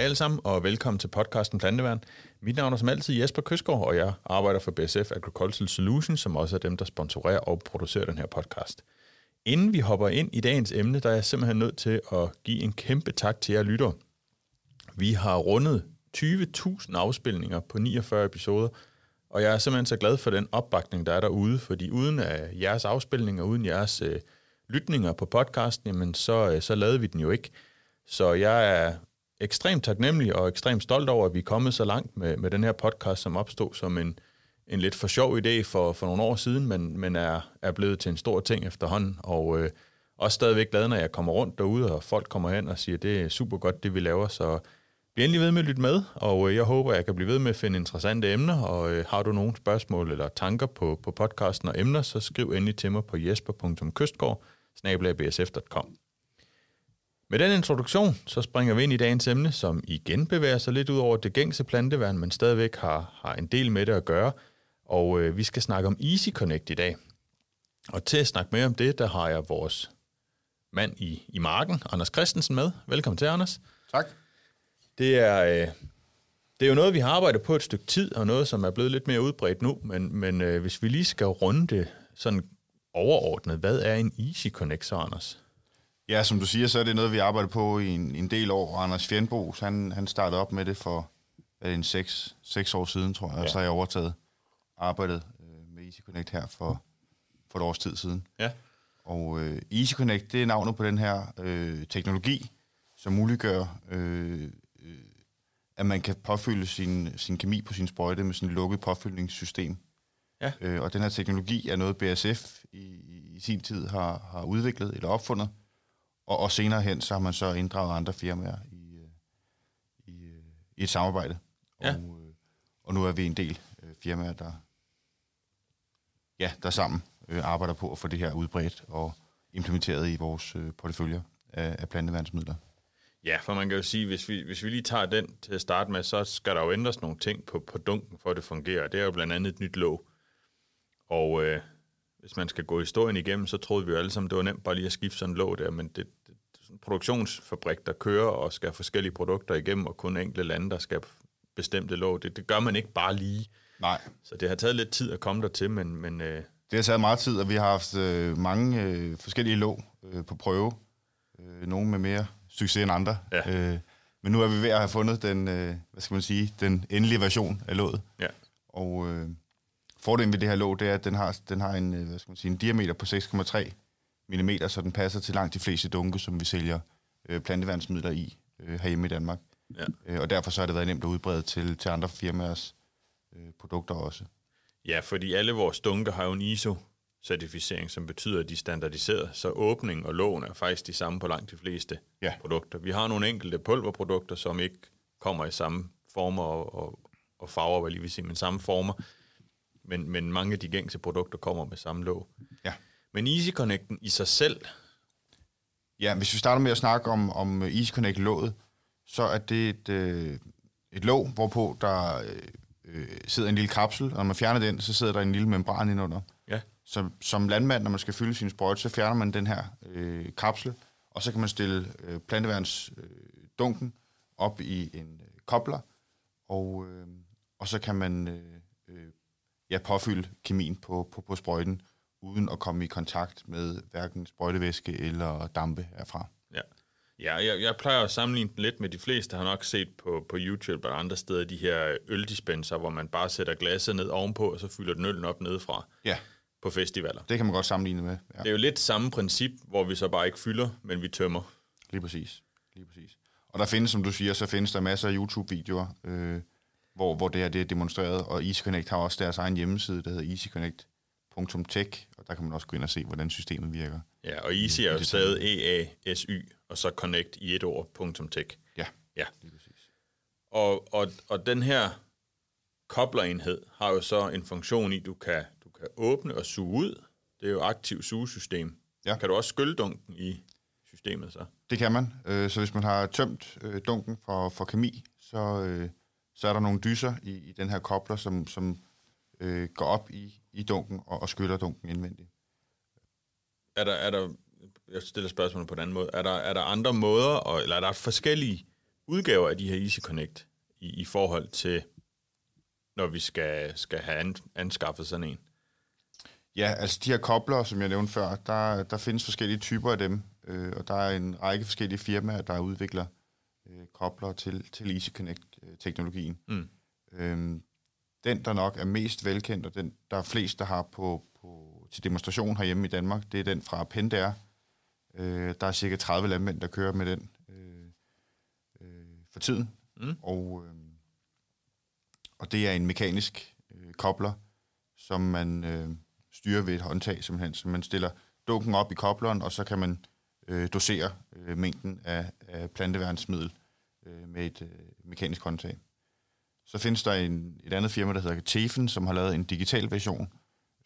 Hej alle sammen, og velkommen til podcasten Planteværn. Mit navn er som altid Jesper Køsgaard, og jeg arbejder for BSF Agricultural Solutions, som også er dem, der sponsorerer og producerer den her podcast. Inden vi hopper ind i dagens emne, der er jeg simpelthen nødt til at give en kæmpe tak til jer lyttere. Vi har rundet 20.000 afspilninger på 49 episoder, og jeg er simpelthen så glad for den opbakning, der er derude, fordi uden af jeres afspilninger, uden jeres øh, lytninger på podcasten, jamen så, øh, så lavede vi den jo ikke. Så jeg er ekstremt taknemmelig og ekstremt stolt over, at vi er kommet så langt med, med den her podcast, som opstod som en, en lidt for sjov idé for, for nogle år siden, men, men er, er blevet til en stor ting efterhånden. Og øh, også stadigvæk glad, når jeg kommer rundt derude, og folk kommer hen og siger, det er super godt, det vi laver. Så bliv endelig ved med at lytte med, og øh, jeg håber, jeg kan blive ved med at finde interessante emner. Og øh, har du nogle spørgsmål eller tanker på, på podcasten og emner, så skriv endelig til mig på jesper.kystgård snabelagbsf.com. Med den introduktion, så springer vi ind i dagens emne, som igen bevæger sig lidt ud over det gængse planteværn, men stadigvæk har, har en del med det at gøre. Og øh, vi skal snakke om Easy Connect i dag. Og til at snakke mere om det, der har jeg vores mand i, i marken, Anders Christensen, med. Velkommen til, Anders. Tak. Det er, øh, det er jo noget, vi har arbejdet på et stykke tid, og noget, som er blevet lidt mere udbredt nu, men, men øh, hvis vi lige skal runde det sådan overordnet, hvad er en Easy Connect, så Anders? Ja, som du siger, så er det noget, vi arbejder på i en, en del år. Anders Fjernbo, han, han startede op med det for hvad, en seks, seks år siden, tror jeg, ja. og så har jeg overtaget arbejdet øh, med Easy Connect her for, for et års tid siden. Ja. Og øh, Easy Connect, det er navnet på den her øh, teknologi, som muliggør, øh, øh, at man kan påfylde sin, sin kemi på sin sprøjte med sådan et lukket påfyldningssystem. Ja. Øh, og den her teknologi er noget, BSF i, i sin tid har, har udviklet eller opfundet, og, og senere hen, så har man så inddraget andre firmaer i, øh, i, øh, i et samarbejde. Ja. Og, øh, og nu er vi en del firmaer, der, ja, der sammen arbejder på at få det her udbredt og implementeret i vores portefølje af, af planteværnsmidler. Ja, for man kan jo sige, hvis vi, hvis vi lige tager den til at starte med, så skal der jo ændres nogle ting på, på dunken, for at det fungerer. Det er jo blandt andet et nyt låg. Og øh, hvis man skal gå historien igennem, så troede vi jo alle sammen, det var nemt bare lige at skifte sådan en låg der, men det, produktionsfabrik, der kører og skal have forskellige produkter igennem, og kun enkelte lande, der skal bestemte låg. Det, det gør man ikke bare lige. Nej. Så det har taget lidt tid at komme der til, men, men øh, Det har taget meget tid, og vi har haft øh, mange øh, forskellige låg øh, på prøve. Øh, nogle med mere succes end andre. Ja. Øh, men nu er vi ved at have fundet den, øh, hvad skal man sige, den endelige version af låget. ja. Og øh, fordelen ved det her låg, det er, at den har, den har en, øh, hvad skal man sige, en diameter på 6,3 mm, så den passer til langt de fleste dunke, som vi sælger øh, planteværnsmidler i øh, herhjemme i Danmark. Ja. Øh, og derfor så har det været nemt at udbrede til, til andre firmaers øh, produkter også. Ja, fordi alle vores dunker har jo en ISO-certificering, som betyder, at de er standardiseret, så åbning og lån er faktisk de samme på langt de fleste Ja. produkter. Vi har nogle enkelte pulverprodukter, som ikke kommer i samme former og, og, og farver, hvad lige vil sige, men samme former. Men, men mange af de gængse produkter kommer med samme låg. Ja. Men Easy Connecten i sig selv, Ja, hvis vi starter med at snakke om, om Easy Connect låget, så er det et, øh, et låg, hvorpå der øh, sidder en lille kapsel, og når man fjerner den, så sidder der en lille membran indenunder. ja, Så som landmand, når man skal fylde sin sprøjte, så fjerner man den her øh, kapsel, og så kan man stille øh, planteværnsdunken øh, dunken op i en øh, kobler, og, øh, og så kan man øh, øh, ja, påfylde kemien på, på, på sprøjten, uden at komme i kontakt med hverken sprøjtevæske eller dampe herfra. ja. Ja, jeg, jeg plejer at sammenligne den lidt med de fleste, har nok set på, på YouTube og andre steder, de her øldispenser, hvor man bare sætter glasset ned ovenpå, og så fylder den øllen op nedefra Ja, på festivaler. det kan man godt sammenligne med. Ja, Det er jo lidt samme princip, hvor vi så bare ikke fylder, men vi tømmer. lige præcis. Lige præcis. Og der findes, som du siger, så findes der masser af YouTube-videoer, øh, hvor, hvor det her det er demonstreret, og EasyConnect har også deres egen hjemmeside, der hedder easyconnect.tech, og der kan man også gå ind og se, hvordan systemet virker. Ja, og Easy er jo stadig E-A-S-Y, og så connect i et ord, punktum tech. Ja, Ja, lige præcis. og, og, og den her koblerinhed har jo så en funktion i, du kan, du kan åbne og suge ud. Det er jo aktiv sugesystem. Ja. Kan du også skylle dunken i systemet så? Det kan man. Øh, Så hvis man har tømt øh, dunken for, for kemi, så, øh, så er der nogle dyser i, i den her kobler, som, som øh, går op i, i dunken og, og skyller dunken indvendigt. Er der, er der, jeg stiller spørgsmålet på en anden måde, er der, er der andre måder, og, eller er der forskellige udgaver af de her Easy Connect i, i forhold til, når vi skal, skal have an, anskaffet sådan en? Ja, altså de her kobler, som jeg nævnte før, der, der findes forskellige typer af dem, øh, og der er en række forskellige firmaer, der udvikler øh, kobler til, til Easy Connect-teknologien. Mm. Øhm, den, der nok er mest velkendt, og den, der er flest, der har på, på, til demonstration herhjemme i Danmark, det er den fra Pentair. Øh, der er cirka 30 landmænd, der kører med den øh, øh, for tiden. Mm. Og, øh, og det er en mekanisk øh, kobler, som man øh, styrer ved et håndtag, simpelthen. Så man stiller dunken op i kobleren, og så kan man øh, dosere øh, mængden af, af planteværnsmiddel øh, med et øh, mekanisk håndtag. Så findes der en, et andet firma, der hedder Tefen, som har lavet en digital version,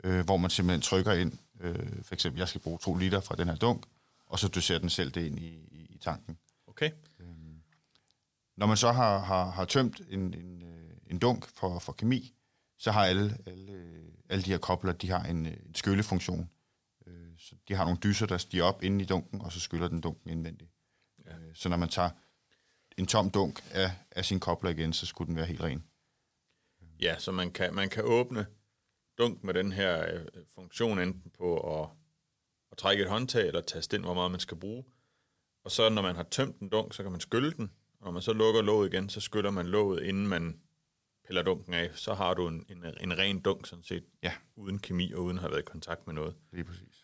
øh, hvor man simpelthen trykker ind, øh, for eksempel, jeg skal bruge to liter fra den her dunk, og så doserer den selv det ind i, i, i tanken. Okay. Øhm, når man så har, har, har tømt en, en, øh, en dunk for, for kemi, så har alle, alle, alle de her kobler, de har en, en skyllefunktion. Øh, så de har nogle dyser, der stiger op inde i dunken, og så skyller den dunken indvendigt. Ja. Øh, så når man tager en tom dunk af, af sin kobler igen, så skulle den være helt ren. Ja, så man kan, man kan åbne dunk med den her øh, funktion, enten på at, at trække et håndtag, eller taste ind, hvor meget man skal bruge. Og så når man har tømt en dunk, så kan man skylle den, og når man så lukker låget igen, så skyller man låget, inden man piller dunken af. Så har du en, en, en ren dunk, sådan set, ja. uden kemi og uden at have været i kontakt med noget. Lige præcis.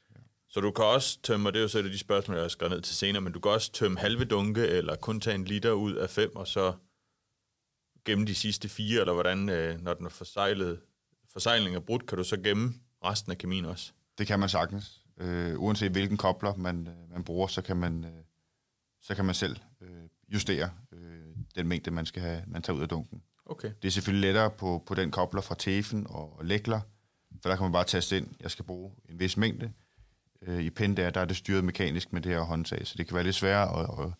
Så du kan også tømme, og det er jo så de spørgsmål, jeg har skrevet ned til senere, men du kan også tømme halve dunke, eller kun tage en liter ud af fem, og så gemme de sidste fire, eller hvordan, øh, når den er forsejlet, forsejling er brudt, kan du så gemme resten af kemien også? Det kan man sagtens. Øh, uanset hvilken kobler man, øh, man bruger, så kan man, øh, så kan man selv øh, justere øh, den mængde, man skal have, man tager ud af dunken. Okay. Det er selvfølgelig lettere på, på den kobler fra Tefen og, og Lækler, for der kan man bare taste ind, jeg skal bruge en vis mængde, Øh, I Pen der, der er det styret mekanisk med det her håndtag, så det kan være lidt sværere at,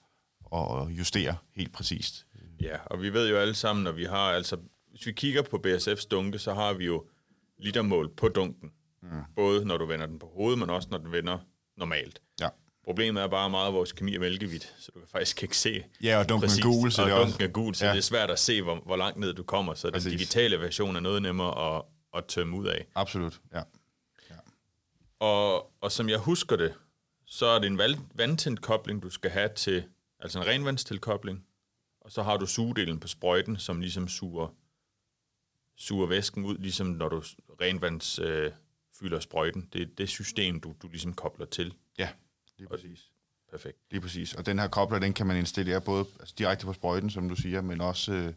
at, at justere helt præcist. Ja, og vi ved jo alle sammen, når vi har, altså, hvis vi kigger på BSF's dunke, så har vi jo litermål på dunken. Mm. Både når du vender den på hovedet, men også når den vender normalt. Ja. Problemet er bare meget, at vores kemi er mælkevidt, så du kan faktisk ikke se Ja, og dunken præcis, er gul, så, og det dunken også... er gul, så ja. det er svært at se, hvor, hvor langt ned du kommer. Så præcis. den digitale version er noget nemmere at, at tømme ud af. Absolut, ja. Og, og som jeg husker det, så er det en vandtændt kobling, du skal have til, altså en renvandstilkobling, og så har du sugedelen på sprøjten, som ligesom suger, suger væsken ud, ligesom når du renvands øh, fylder sprøjten. Det er det system, du, du ligesom kobler til. Ja, lige præcis. Og, perfekt. Lige præcis. Og den her kobler, den kan man installere både altså direkte på sprøjten, som du siger, men også øh,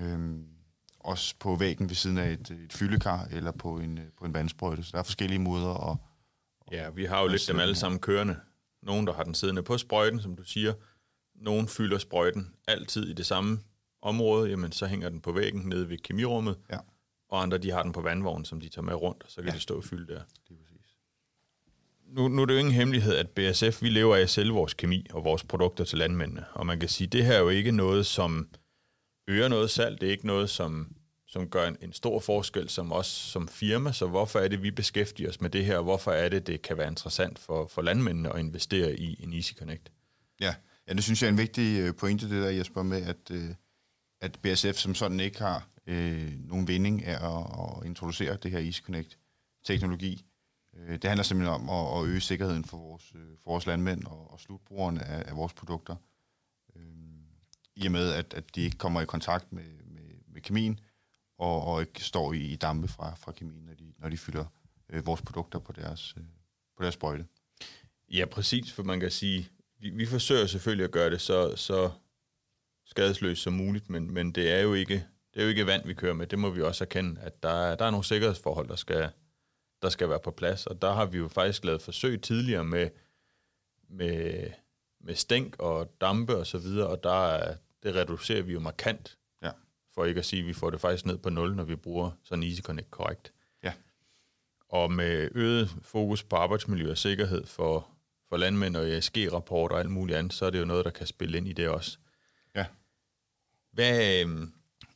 øh, også på væggen ved siden af et, et fyldekar eller på en, øh, på en vandsprøjte. Så der er forskellige måder at... Ja, vi har jo lidt dem alle sammen kørende. Nogen, der har den siddende på sprøjten, som du siger. Nogen fylder sprøjten altid i det samme område, jamen så hænger den på væggen nede ved kemirummet. Ja. Og andre, de har den på vandvognen, som de tager med rundt, og så kan ja. de stå og fylde der. Det er præcis. Nu, nu er det jo ingen hemmelighed, at BSF, vi lever af at sælge vores kemi og vores produkter til landmændene. Og man kan sige, det her er jo ikke noget, som øger noget salg. Det er ikke noget, som, som gør en, en stor forskel som os som firma. Så hvorfor er det, vi beskæftiger os med det her? Hvorfor er det, det kan være interessant for, for landmændene at investere i en Easy Connect? Ja, ja det synes jeg er en vigtig øh, pointe, det der Jesper, med, at, øh, at BSF som sådan ikke har øh, nogen vinding af at, at introducere det her Easy Connect-teknologi. Øh, det handler simpelthen om at, at øge sikkerheden for vores, for vores landmænd og, og slutbrugerne af, af vores produkter i og med, at, at de ikke kommer i kontakt med, med, med kemien, og, og ikke står i, i dampe fra, fra kemien, når de, når de fylder øh, vores produkter på deres, øh, på deres sprøjte. Ja, præcis, for man kan sige, vi, vi forsøger selvfølgelig at gøre det så, så skadesløst som muligt, men, men det er jo ikke det er jo ikke vand, vi kører med. Det må vi også erkende, at der er, der er nogle sikkerhedsforhold, der skal, der skal være på plads. Og der har vi jo faktisk lavet forsøg tidligere med, med, med stænk og dampe og så videre, og der er, det reducerer vi jo markant. Ja. For ikke at sige, at vi får det faktisk ned på 0, når vi bruger sådan Easy Connect korrekt. Ja. Og med øget fokus på arbejdsmiljø og sikkerhed for, for landmænd og ESG-rapporter og alt muligt andet, så er det jo noget, der kan spille ind i det også. Ja. Hvad,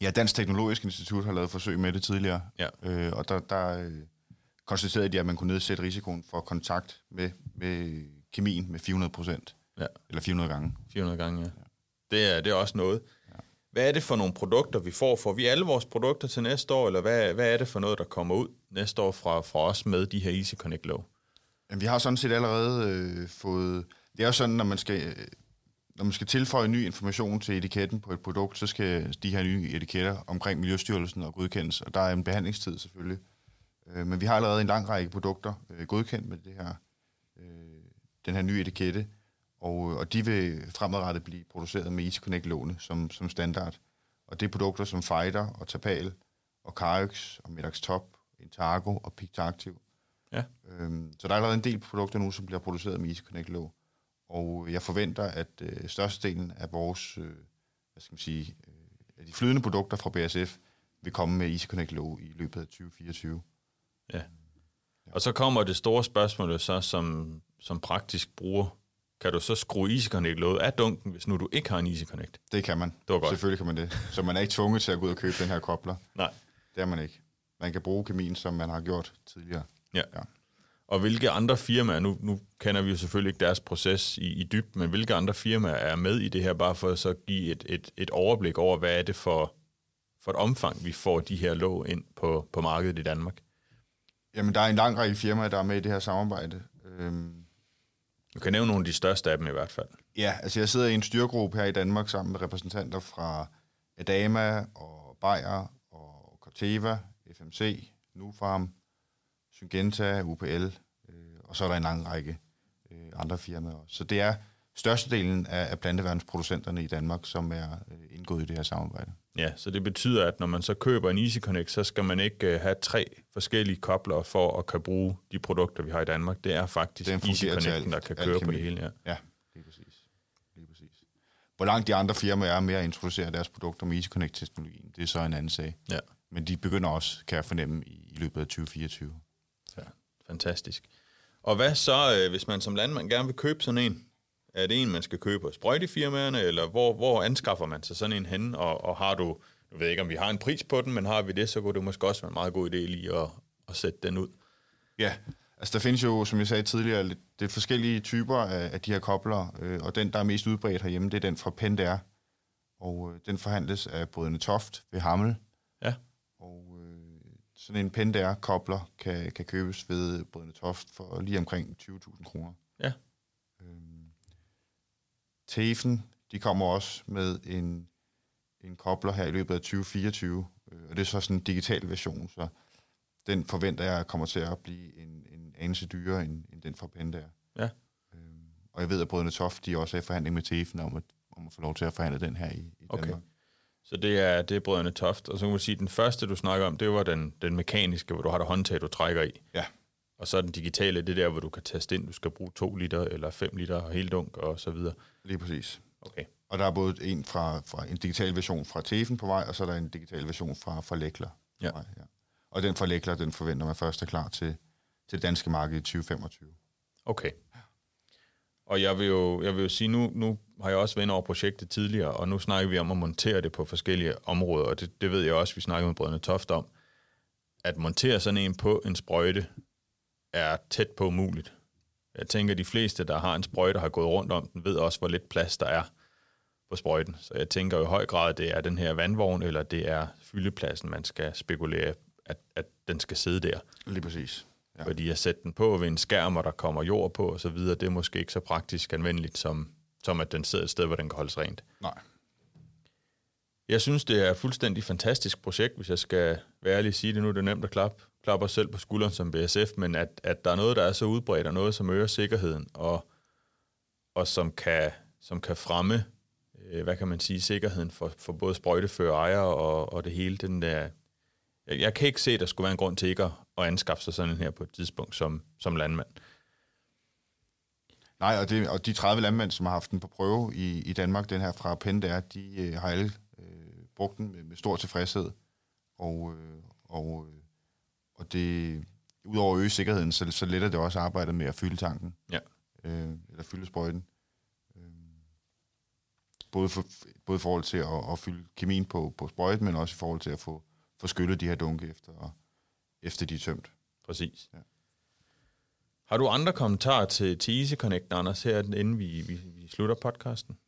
ja, Dansk Teknologisk Institut har lavet forsøg med det tidligere, ja. øh, og der, der øh, konstaterede de, at man kunne nedsætte risikoen for kontakt med, med kemien med 400 procent. Ja. Eller 400 gange. 400 gange, ja. Det er, det er også noget. Ja. Hvad er det for nogle produkter, vi får? Får vi alle vores produkter til næste år, eller hvad, hvad er det for noget, der kommer ud næste år fra, fra os med de her Easy Connect Low? Jamen, vi har sådan set allerede øh, fået... Det er jo sådan, når man skal når man skal tilføje ny information til etiketten på et produkt, så skal de her nye etiketter omkring Miljøstyrelsen og godkendes, og der er en behandlingstid selvfølgelig. Øh, men vi har allerede en lang række produkter øh, godkendt med det her, øh, den her nye etikette, og, og de vil fremadrettet blive produceret med Easy Connect låne som, som standard. Og det er produkter som Fighter og Tapal og Carix og Medax Top, Intargo og Pictactiv. Ja. Øhm, så der er allerede en del produkter nu, som bliver produceret med Easy Connect låne. Og jeg forventer, at øh, størstedelen af vores, øh, hvad skal man sige, øh, af de flydende produkter fra BSF vil komme med EasyConnect Low i løbet af 2024. Ja. Og så kommer det store spørgsmål så som, som praktisk bruger. Kan du så skrue EasyConnect Low af dunken, hvis nu du ikke har en EasyConnect? Det kan man. Det var godt. Selvfølgelig kan man det. Så man er ikke tvunget til at gå ud og købe den her kobler. Nej. Det er man ikke. Man kan bruge kemien, som man har gjort tidligere. Ja. ja. Og hvilke andre firmaer, nu, nu kender vi jo selvfølgelig ikke deres proces i, i dyb, men hvilke andre firmaer er med i det her, bare for at så give et, et, et overblik over, hvad er det for, for et omfang, vi får de her låg ind på, på markedet i Danmark? Jamen, der er en lang række firmaer, der er med i det her samarbejde. Øhm du kan nævne nogle af de største af dem i hvert fald. Ja, altså jeg sidder i en styrgruppe her i Danmark sammen med repræsentanter fra Adama og Bayer og Corteva, FMC, Nufarm, Syngenta, UPL, øh, og så er der en lang række øh, andre firmaer også. Så det er størstedelen af, af planteværnsproducenterne i Danmark, som er øh, indgået i det her samarbejde. Ja, så det betyder, at når man så køber en EasyConnect, så skal man ikke øh, have tre forskellige kobler for at kan bruge de produkter, vi har i Danmark. Det er faktisk EasyConnecten, der kan køre på det hele. Ja, ja lige præcis. lige præcis. Hvor langt de andre firmaer er med at introducere deres produkter med EasyConnect-teknologien, det er så en anden sag. Ja. Men de begynder også, kan jeg fornemme, i, løbet af 2024. Fantastisk. Og hvad så, øh, hvis man som landmand gerne vil købe sådan en? Er det en, man skal købe hos sprøjtefirmaerne, eller hvor, hvor anskaffer man sig sådan en hen? Og, og har du, jeg ved ikke, om vi har en pris på den, men har vi det, så kunne det måske også være en meget god idé lige at, at sætte den ud. Ja, altså der findes jo, som jeg sagde tidligere, lidt, det forskellige typer af, af de her kobler, øh, og den, der er mest udbredt herhjemme, det er den fra Pentair, og øh, den forhandles af Brødrene Toft ved Hammel. Ja. Og sådan en Pentair-kobler kan, kan købes ved Brødrene Toft for lige omkring 20.000 kroner. Ja. Tefen, de kommer også med en, en kobler her i løbet af 2024, øh, og det er så sådan en digital version, så den forventer jeg kommer til at blive en, en anelse dyrere end, end den fra Pentair. Ja. Øhm, og jeg ved, at Brødrene Toft, de også er i forhandling med Tefen om at, om at få lov til at forhandle den her i, i okay. Danmark. Så det er, det er brødrene Toft. Og så kan man sige, at den første, du snakker om, det var den, den mekaniske, hvor du har det håndtag, du trækker i. Ja. Og så den digitale, det der, hvor du kan taste ind, du skal bruge 2 liter eller 5 liter og helt dunk og så videre. Lige præcis. Okay. Og der er både en, fra, fra en digital version fra Tefen på vej, og så er der en digital version fra, fra Lækler ja. vej. Ja. Og den fra Lækler, den forventer man først er klar til, til danske marked i 2025. Okay. Og jeg vil jo, jeg vil jo sige, nu, nu har jeg også været over projektet tidligere, og nu snakker vi om at montere det på forskellige områder, og det, det ved jeg også, vi snakker med Brødrene Toft om. At montere sådan en på en sprøjte er tæt på umuligt. Jeg tænker, at de fleste, der har en sprøjte, har gået rundt om den, ved også, hvor lidt plads der er på sprøjten. Så jeg tænker i høj grad, at det er den her vandvogn, eller det er fyldepladsen, man skal spekulere, at, at den skal sidde der. Lige præcis. Ja. Fordi at sætte den på ved en skærm, og der kommer jord på og så videre, det er måske ikke så praktisk anvendeligt, som, som at den sidder et sted, hvor den kan holdes rent. Nej. Jeg synes, det er et fuldstændig fantastisk projekt, hvis jeg skal være ærlig sige det nu. Det er nemt at klappe, klapper os selv på skulderen som BSF, men at, at der er noget, der er så udbredt, og noget, som øger sikkerheden, og, og som, kan, som kan fremme, øh, hvad kan man sige, sikkerheden for, for både sprøjtefører, ejere og, og det hele. Den der, jeg, jeg kan ikke se, at der skulle være en grund til ikke at, at anskaffe sig sådan en her på et tidspunkt som, som landmand. Nej, og, det, og de 30 landmænd, som har haft den på prøve i, i Danmark, den her fra Pender, de øh, har alle øh, brugt den med, med stor tilfredshed. Og, øh, og, øh, og det, udover at øge sikkerheden, så, så letter det også arbejdet med at fylde tanken. Ja. Øh, eller fylde sprøjten. Øh, både, for, både i forhold til at, at fylde kemien på, på sprøjten, men også i forhold til at få, få skyllet de her dunke efter, efter de er tømt. Præcis. Ja. Har du andre kommentarer til, til Easy Connect, Anders, her, inden vi, vi, vi slutter podcasten?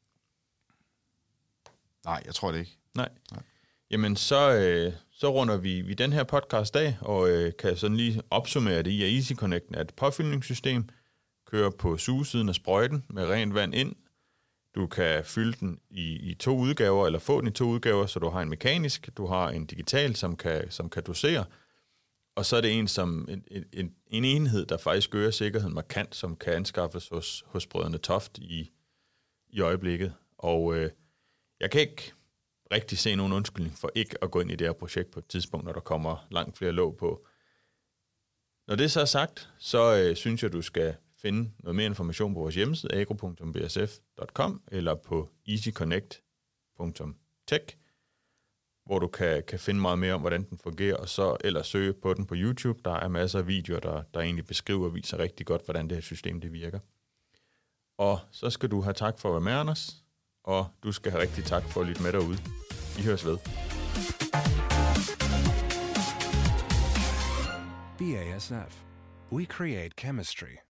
Nej, jeg tror det ikke. Nej. Nej. Jamen, så, øh, så runder vi, vi den her podcast af, og øh, kan sådan lige opsummere det i, at Easy Connect er et påfyldningssystem, kører på sugesiden af sprøjten med rent vand ind. Du kan fylde den i, i to udgaver, eller få den i to udgaver, så du har en mekanisk, du har en digital, som kan, som kan dosere, og så er det en som en, en, en enhed, der faktisk øger sikkerheden markant, som kan anskaffes hos, hos brødrene Toft i, i øjeblikket. Og øh, jeg kan ikke rigtig se nogen undskyldning for ikke at gå ind i det her projekt på et tidspunkt, når der kommer langt flere låg på. Når det så er sagt, så øh, synes jeg, du skal finde noget mere information på vores hjemmeside, agro.bsf.com eller på easyconnect.tech, hvor du kan, kan finde meget mere om, hvordan den fungerer, og så ellers søge på den på YouTube. Der er masser af videoer, der, der egentlig beskriver og viser rigtig godt, hvordan det her system det virker. Og så skal du have tak for at være med, Anders, og du skal have rigtig tak for at lytte med derude. Vi høres ved. BASF. We create chemistry.